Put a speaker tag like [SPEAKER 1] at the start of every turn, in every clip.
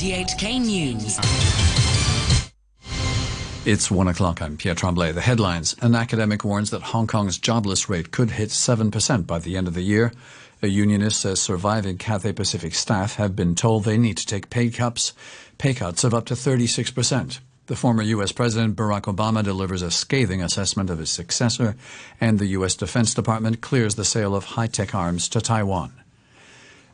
[SPEAKER 1] RTHK News.
[SPEAKER 2] It's one o'clock. I'm Pierre Tremblay. The headlines. An academic warns that Hong Kong's jobless rate could hit 7% by the end of the year. A unionist says surviving Cathay Pacific staff have been told they need to take pay cuts, pay cuts of up to 36%. The former U.S. President Barack Obama delivers a scathing assessment of his successor, and the U.S. Defense Department clears the sale of high tech arms to Taiwan.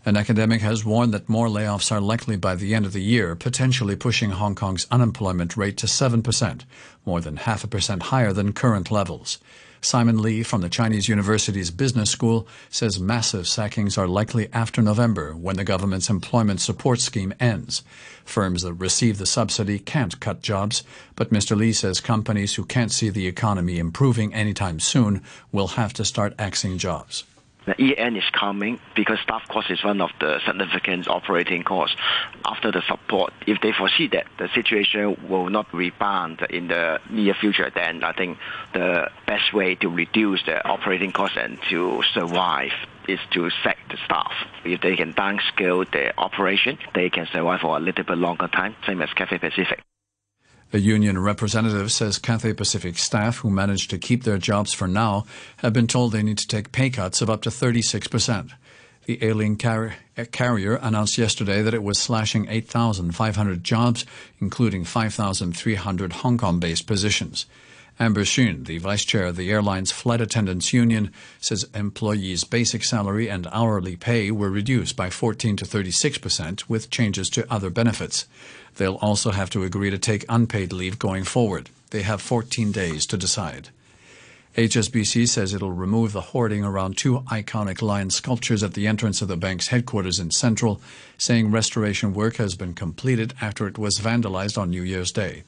[SPEAKER 2] An academic has warned that more layoffs are likely by the end of the year, potentially pushing Hong Kong's unemployment rate to 7%, more than half a percent higher than current levels. Simon Lee from the Chinese University's Business School says massive sackings are likely after November when the government's employment support scheme ends. Firms that receive the subsidy can't cut jobs, but Mr. Lee says companies who can't see the economy improving anytime soon will have to start axing jobs.
[SPEAKER 3] The year-end is coming because staff cost is one of the significant operating costs. After the support, if they foresee that the situation will not rebound in the near future, then I think the best way to reduce the operating costs and to survive is to sack the staff. If they can downscale their operation, they can survive for a little bit longer time, same as Cathay Pacific.
[SPEAKER 2] A union representative says Cathay Pacific staff who managed to keep their jobs for now have been told they need to take pay cuts of up to 36%. The ailing car- uh, carrier announced yesterday that it was slashing 8,500 jobs, including 5,300 Hong Kong based positions. Amber Shun, the vice chair of the airline's flight attendants union, says employees' basic salary and hourly pay were reduced by 14 to 36 percent, with changes to other benefits. They'll also have to agree to take unpaid leave going forward. They have 14 days to decide. HSBC says it'll remove the hoarding around two iconic lion sculptures at the entrance of the bank's headquarters in Central, saying restoration work has been completed after it was vandalized on New Year's Day.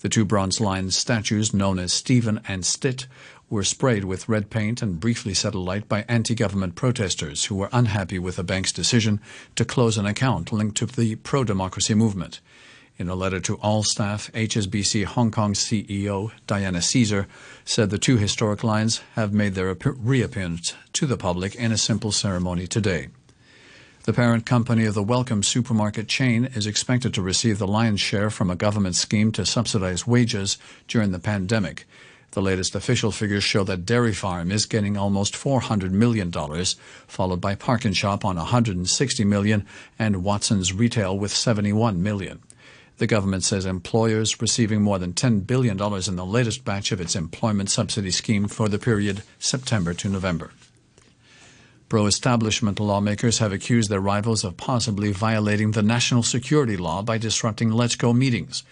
[SPEAKER 2] The two bronze lion statues, known as Stephen and Stitt, were sprayed with red paint and briefly set alight by anti government protesters who were unhappy with the bank's decision to close an account linked to the pro democracy movement. In a letter to all staff, HSBC Hong Kong CEO Diana Cesar said the two historic lions have made their reappearance to the public in a simple ceremony today. The parent company of the Wellcome supermarket chain is expected to receive the lion's share from a government scheme to subsidize wages during the pandemic. The latest official figures show that Dairy Farm is getting almost $400 million, followed by ParknShop on 160 million and Watson's Retail with $71 million. The government says employers receiving more than $10 billion in the latest batch of its employment subsidy scheme for the period September to November. Pro establishment lawmakers have accused their rivals of possibly violating the national security law by disrupting LegCo meetings.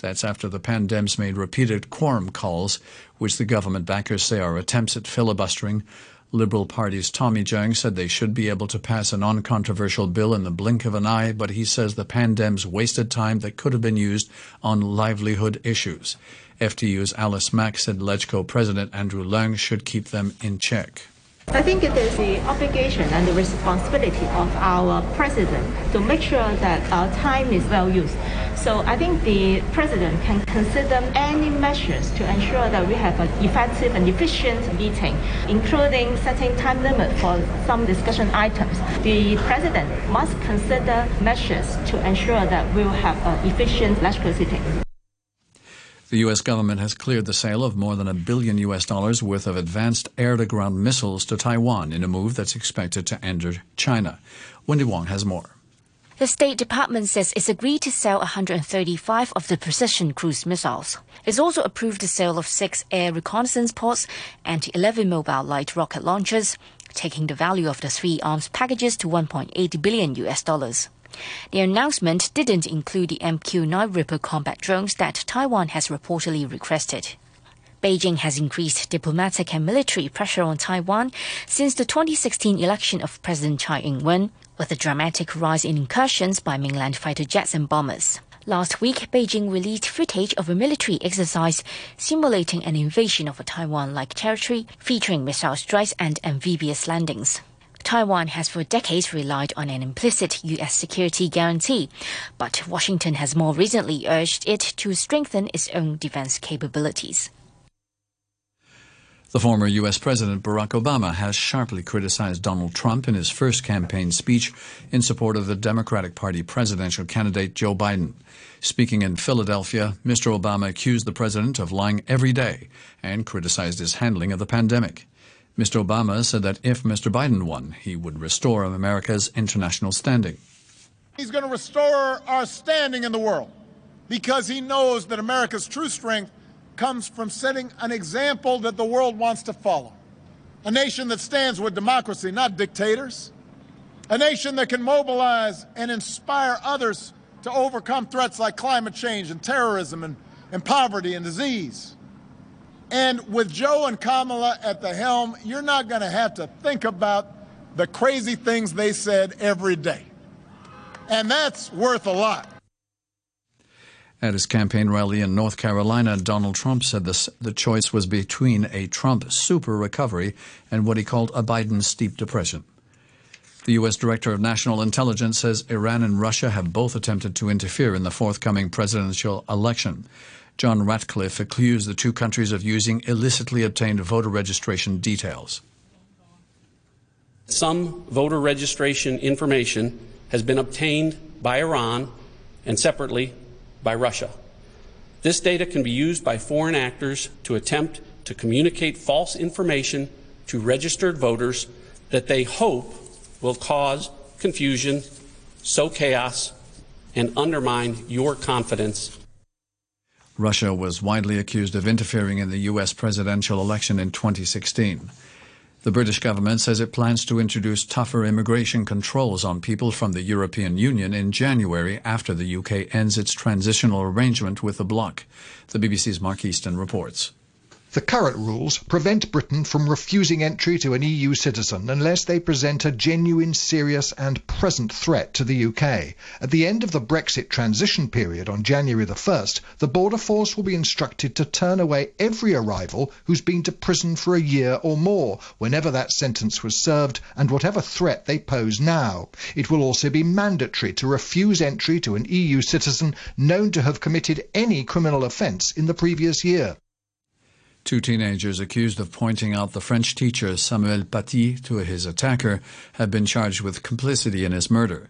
[SPEAKER 2] That's after the Pandems made repeated quorum calls, which the government backers say are attempts at filibustering Liberal Party's Tommy Cheung said they should be able to pass a non-controversial bill in the blink of an eye, but he says the Pandems wasted time that could have been used on livelihood issues. FTU's Alice Mak said LegCo President Andrew Leung should keep them in check.
[SPEAKER 4] I think it is the obligation and the responsibility of our president to make sure that our time is well used. So I think the president can consider any measures to ensure that we have an effective and efficient meeting, including setting time limit for some discussion items. The president must consider measures to ensure that we will have an efficient legislative sitting.
[SPEAKER 2] The U.S. government has cleared the sale of more than a billion U.S. dollars worth of advanced air to ground missiles to Taiwan in a move that's expected to anger China. Wendy Wong has more.
[SPEAKER 5] The State Department says it's agreed to sell 135 of the precision cruise missiles. It's also approved the sale of six air reconnaissance pods and 11 mobile light rocket launchers, taking the value of the three arms packages to 1.8 billion US dollars. The announcement didn't include the MQ-9 Reaper combat drones that Taiwan has reportedly requested. Beijing has increased diplomatic and military pressure on Taiwan since the 2016 election of President Tsai Ing-wen, with a dramatic rise in incursions by mainland fighter jets and bombers. Last week, Beijing released footage of a military exercise simulating an invasion of a Taiwan-like territory, featuring missile strikes and amphibious landings. Taiwan has for decades relied on an implicit U.S. security guarantee, but Washington has more recently urged it to strengthen its own defense capabilities.
[SPEAKER 2] The former U.S. President Barack Obama has sharply criticized Donald Trump in his first campaign speech in support of the Democratic Party presidential candidate Joe Biden. Speaking in Philadelphia, Mr. Obama accused the president of lying every day and criticized his handling of the pandemic. Mr. Obama said that if Mr. Biden won, he would restore America's international standing.
[SPEAKER 1] He's going to restore our standing in the world because he knows that America's true strength comes from setting an example that the world wants to follow. A nation that stands with democracy, not dictators. A nation that can mobilize and inspire others to overcome threats like climate change and terrorism and, and poverty and disease. And with Joe and Kamala at the helm, you're not going to have to think about the crazy things they said every day. And that's worth a lot.
[SPEAKER 2] At his campaign rally in North Carolina, Donald Trump said this, the choice was between a Trump super recovery and what he called a Biden steep depression. The U.S. Director of National Intelligence says Iran and Russia have both attempted to interfere in the forthcoming presidential election. John Ratcliffe accused the two countries of using illicitly obtained voter registration details.
[SPEAKER 6] Some voter registration information has been obtained by Iran and separately by Russia. This data can be used by foreign actors to attempt to communicate false information to registered voters that they hope will cause confusion, sow chaos, and undermine your confidence.
[SPEAKER 2] Russia was widely accused of interfering in the U.S. presidential election in 2016. The British government says it plans to introduce tougher immigration controls on people from the European Union in January after the UK ends its transitional arrangement with the bloc. The BBC's Mark Easton reports.
[SPEAKER 7] The current rules prevent Britain from refusing entry to an EU citizen unless they present a genuine, serious and present threat to the UK. At the end of the Brexit transition period on January the 1st, the Border Force will be instructed to turn away every arrival who's been to prison for a year or more, whenever that sentence was served and whatever threat they pose now. It will also be mandatory to refuse entry to an EU citizen known to have committed any criminal offence in the previous year.
[SPEAKER 2] Two teenagers accused of pointing out the French teacher Samuel Paty to his attacker have been charged with complicity in his murder.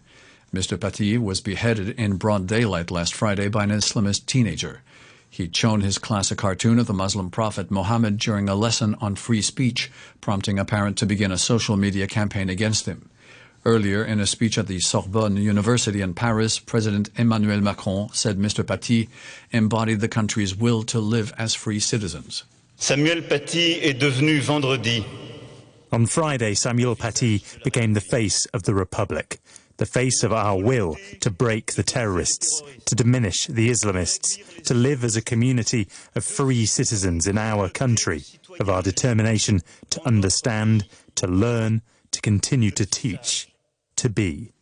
[SPEAKER 2] Mr. Paty was beheaded in broad daylight last Friday by an Islamist teenager. He'd shown his class a cartoon of the Muslim prophet Mohammed during a lesson on free speech, prompting a parent to begin a social media campaign against him. Earlier, in a speech at the Sorbonne University in Paris, President Emmanuel Macron said Mr. Paty embodied the country's will to live as free citizens.
[SPEAKER 8] Samuel Paty est devenu vendredi.
[SPEAKER 9] On Friday, Samuel Paty became the face of the Republic, the face of our will to break the terrorists, to diminish the Islamists, to live as a community of free citizens in our country, of our determination to understand, to learn, to continue to teach, to be.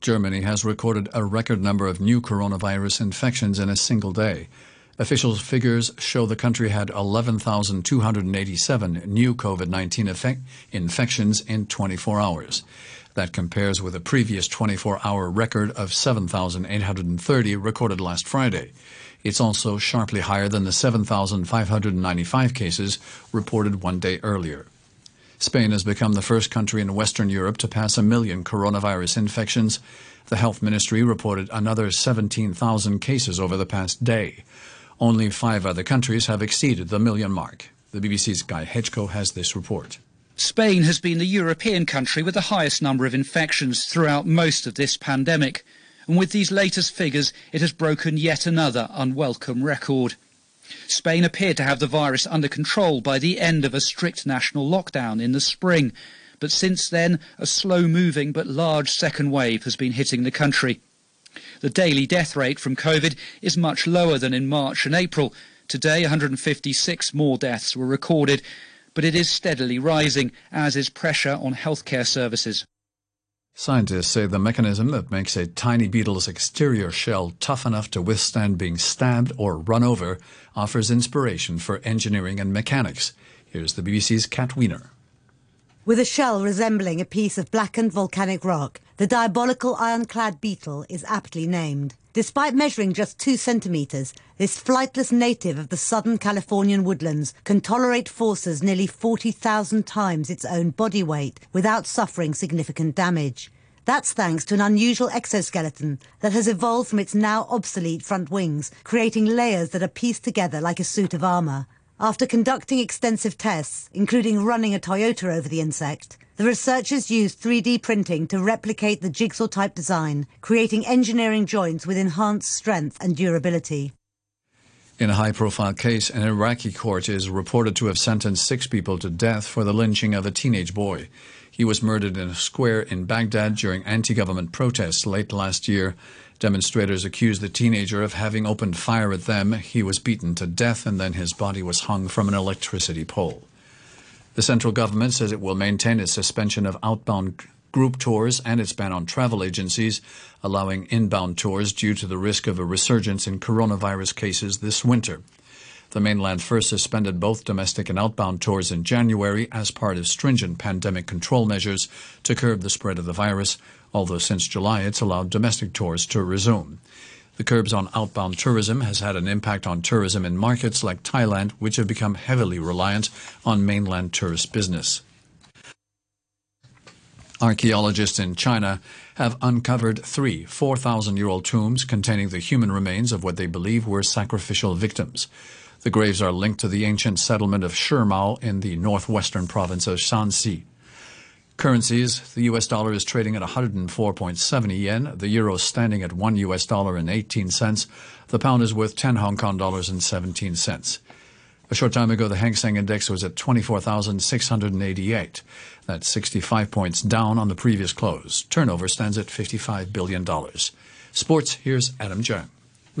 [SPEAKER 2] Germany has recorded a record number of new coronavirus infections in a single day. Official figures show the country had 11,287 new COVID 19 infections in 24 hours. That compares with a previous 24 hour record of 7,830 recorded last Friday. It's also sharply higher than the 7,595 cases reported one day earlier. Spain has become the first country in Western Europe to pass a million coronavirus infections. The health ministry reported another 17,000 cases over the past day. Only five other countries have exceeded the million mark. The BBC's Guy Hedgecoe has this report.
[SPEAKER 10] Spain has been the European country with the highest number of infections throughout most of this pandemic. And with these latest figures, it has broken yet another unwelcome record. Spain appeared to have the virus under control by the end of a strict national lockdown in the spring. But since then, a slow moving but large second wave has been hitting the country. The daily death rate from COVID is much lower than in March and April. Today, 156 more deaths were recorded, but it is steadily rising, as is pressure on healthcare services.
[SPEAKER 2] Scientists say the mechanism that makes a tiny beetle's exterior shell tough enough to withstand being stabbed or run over offers inspiration for engineering and mechanics. Here's the BBC's Kat Wiener.
[SPEAKER 11] With a shell resembling a piece of blackened volcanic rock, the diabolical ironclad beetle is aptly named. Despite measuring just two centimetres, this flightless native of the southern Californian woodlands can tolerate forces nearly 40,000 times its own body weight without suffering significant damage. That's thanks to an unusual exoskeleton that has evolved from its now obsolete front wings, creating layers that are pieced together like a suit of armour. After conducting extensive tests, including running a Toyota over the insect, the researchers used 3D printing to replicate the jigsaw-type design, creating engineering joints with enhanced strength and durability.
[SPEAKER 2] In a high-profile case, an Iraqi court is reported to have sentenced six people to death for the lynching of a teenage boy. He was murdered in a square in Baghdad during anti-government protests late last year. Demonstrators accused the teenager of having opened fire at them. He was beaten to death and then his body was hung from an electricity pole. The central government says it will maintain its suspension of outbound group tours and its ban on travel agencies, allowing inbound tours due to the risk of a resurgence in coronavirus cases this winter. The mainland first suspended both domestic and outbound tours in January as part of stringent pandemic control measures to curb the spread of the virus, although since July it's allowed domestic tours to resume. The curbs on outbound tourism has had an impact on tourism in markets like Thailand, which have become heavily reliant on mainland tourist business. Archaeologists in China have uncovered three 4,000 year old tombs containing the human remains of what they believe were sacrificial victims. The graves are linked to the ancient settlement of Shimao in the northwestern province of Shaanxi. Currencies, the US dollar is trading at 104.70 yen, the euro standing at 1 US dollar and 18 cents, the pound is worth 10 Hong Kong dollars and 17 cents. A short time ago, the Hang Seng Index was at 24,688. That's 65 points down on the previous close. Turnover stands at $55 billion. Sports, here's Adam Jung.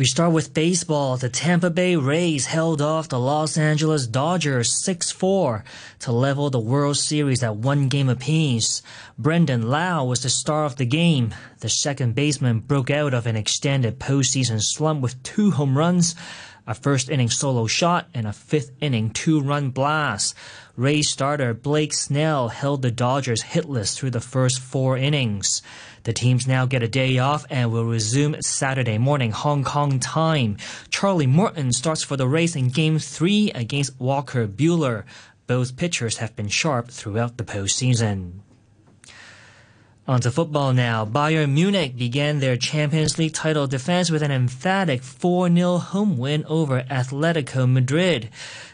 [SPEAKER 12] We start with baseball. The Tampa Bay Rays held off the Los Angeles Dodgers 6-4 to level the World Series at one game apiece. Brandon Lowe was the star of the game. The second baseman broke out of an extended postseason slump with two home runs, a first inning solo shot, and a fifth inning two-run blast. Rays starter Blake Snell held the Dodgers hitless through the first four innings. The teams now get a day off and will resume Saturday morning Hong Kong time. Charlie Morton starts for the Rays in Game 3 against Walker Buehler. Both pitchers have been sharp throughout the postseason. On to football now. Bayern Munich began their Champions League title defense with an emphatic 4-0 home win over Atletico Madrid.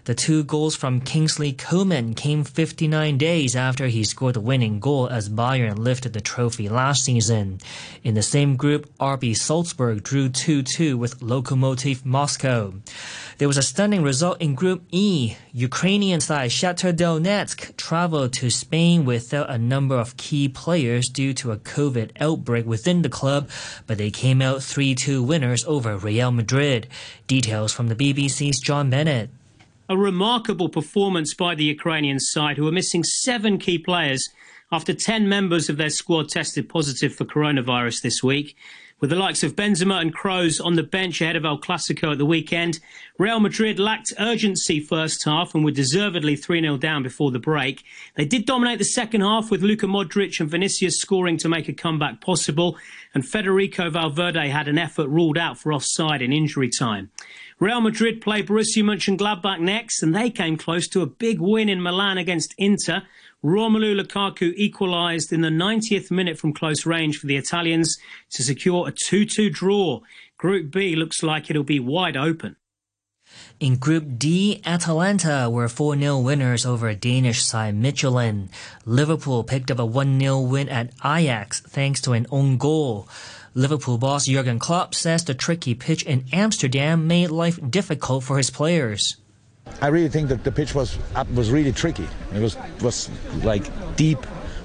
[SPEAKER 12] The two goals from Kingsley Coman came 59 days after he scored the winning goal as Bayern lifted the trophy last season. In the same group, RB Salzburg drew 2-2 with Lokomotiv Moscow. There was a stunning result in Group E. Ukrainian side Shakhtar Donetsk traveled to Spain without a number of key players due to a COVID outbreak within the club, but they came out 3-2 winners over Real Madrid. Details from the BBC's John Bennett.
[SPEAKER 13] A remarkable performance by the Ukrainian side, who are missing seven key players after 10 members of their squad tested positive for coronavirus this week. With the likes of Benzema and Kroos on the bench ahead of El Clasico at the weekend, Real Madrid lacked urgency first half and were deservedly 3-0 down before the break. They did dominate the second half with Luka Modric and Vinicius scoring to make a comeback possible, and Federico Valverde had an effort ruled out for offside in injury time. Real Madrid play Borussia Mönchengladbach next, and they came close to a big win in Milan against Inter. Romelu Lukaku equalised in the 90th minute from close range for the Italians to secure a 2-2 draw. Group B looks like it'll be wide open.
[SPEAKER 12] In Group D, Atalanta were 4-0 winners over Danish side Midtjylland. Liverpool picked up a 1-0 win at Ajax thanks to an own goal. Liverpool boss Jurgen Klopp says the tricky pitch in Amsterdam made life difficult for his players.
[SPEAKER 14] I really think that the pitch was was really tricky. It was was like deep,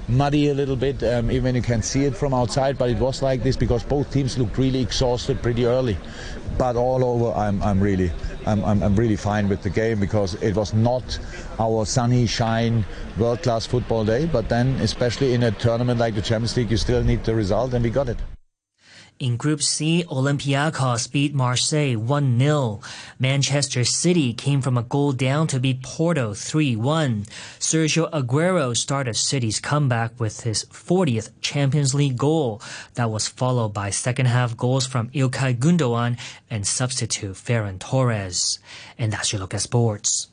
[SPEAKER 14] muddy a little bit, um, even you can see it from outside. But it was like this because both teams looked really exhausted pretty early. But all over, I'm I'm really I'm, I'm, I'm really fine with the game because it was not our sunny shine world class football day. But then, especially in a tournament like the Champions League, you still need the result, and we got it.
[SPEAKER 12] In Group C, Olympiacos beat Marseille 1-0. Manchester City came from a goal down to beat Porto 3-1. Sergio Aguero started City's comeback with his 40th Champions League goal. That was followed by second half goals from Ilkay Gundogan and substitute Ferran Torres. And that's your look at sports.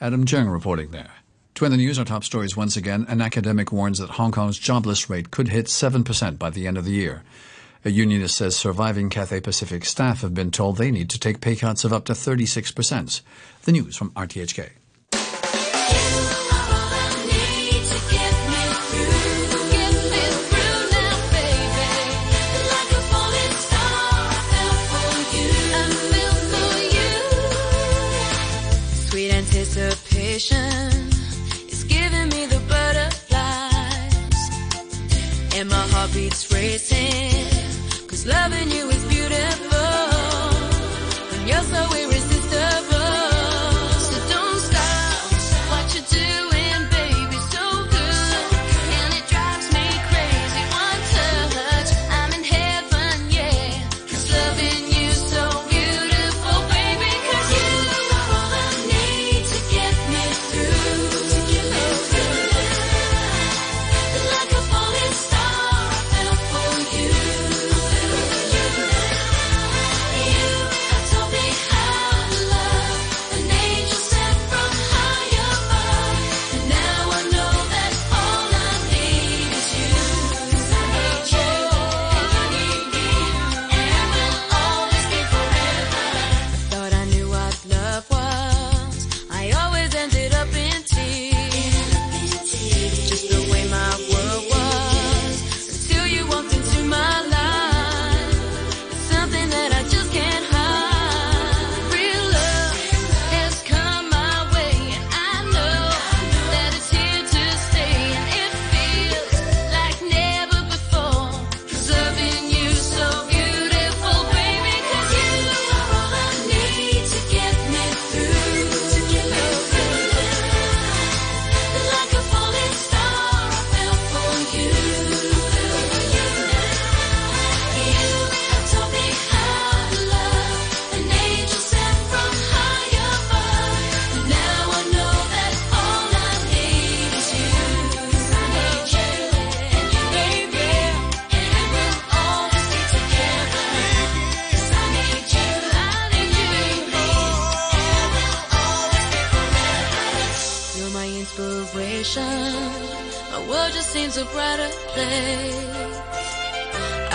[SPEAKER 2] Adam Jung reporting there. To end the news, our top stories once again. An academic warns that Hong Kong's jobless rate could hit 7% by the end of the year. A unionist says surviving Cathay Pacific staff have been told they need to take pay cuts of up to 36%. The news from RTHK.
[SPEAKER 15] Racing. Loving you is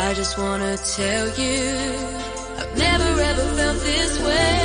[SPEAKER 15] I just wanna tell you, I've never ever felt this way.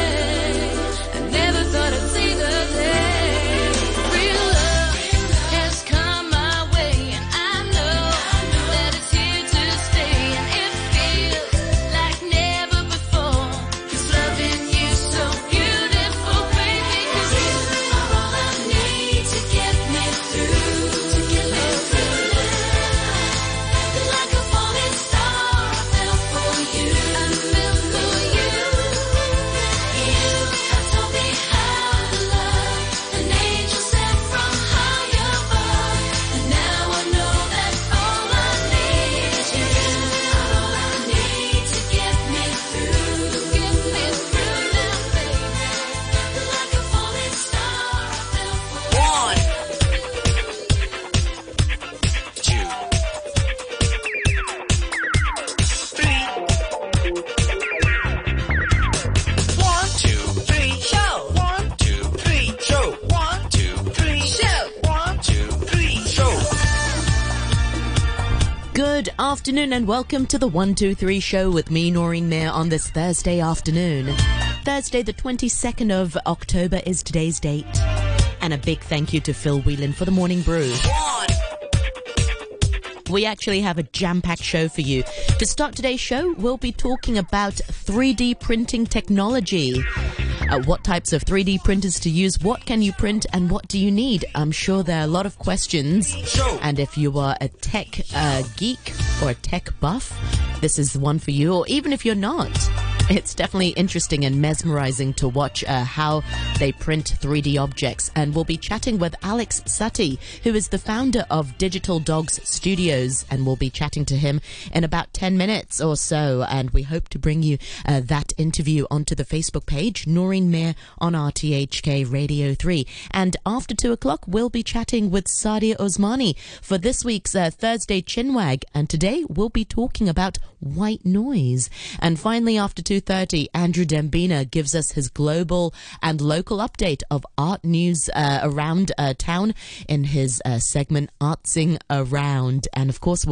[SPEAKER 16] Good afternoon and welcome to the 123 show with me, Noreen Mayer, on this Thursday afternoon. Thursday, the 22nd of October, is today's date. And a big thank you to Phil Whelan for the morning brew. We actually have a jam packed show for you. To start today's show, we'll be talking about 3D printing technology. Uh, what types of 3D printers to use, what can you print, and what do you need? I'm sure there are a lot of questions. And if you are a tech uh, geek or a tech buff, this is the one for you, or even if you're not. It's definitely interesting and mesmerizing to watch uh, how they print 3D objects. And we'll be chatting with Alex Sutty, who is the founder of Digital Dogs Studios. And we'll be chatting to him in about 10 minutes or so. And we hope to bring you uh, that interview onto the Facebook page, Noreen Mayer on RTHK Radio 3. And after 2 o'clock, we'll be chatting with Sadia Osmani for this week's uh, Thursday Chinwag. And today we'll be talking about white noise. And finally, after 2.30, Andrew Dembina gives us his global and local update of art news uh, around uh, town in his uh, segment Artsing Around. And of course,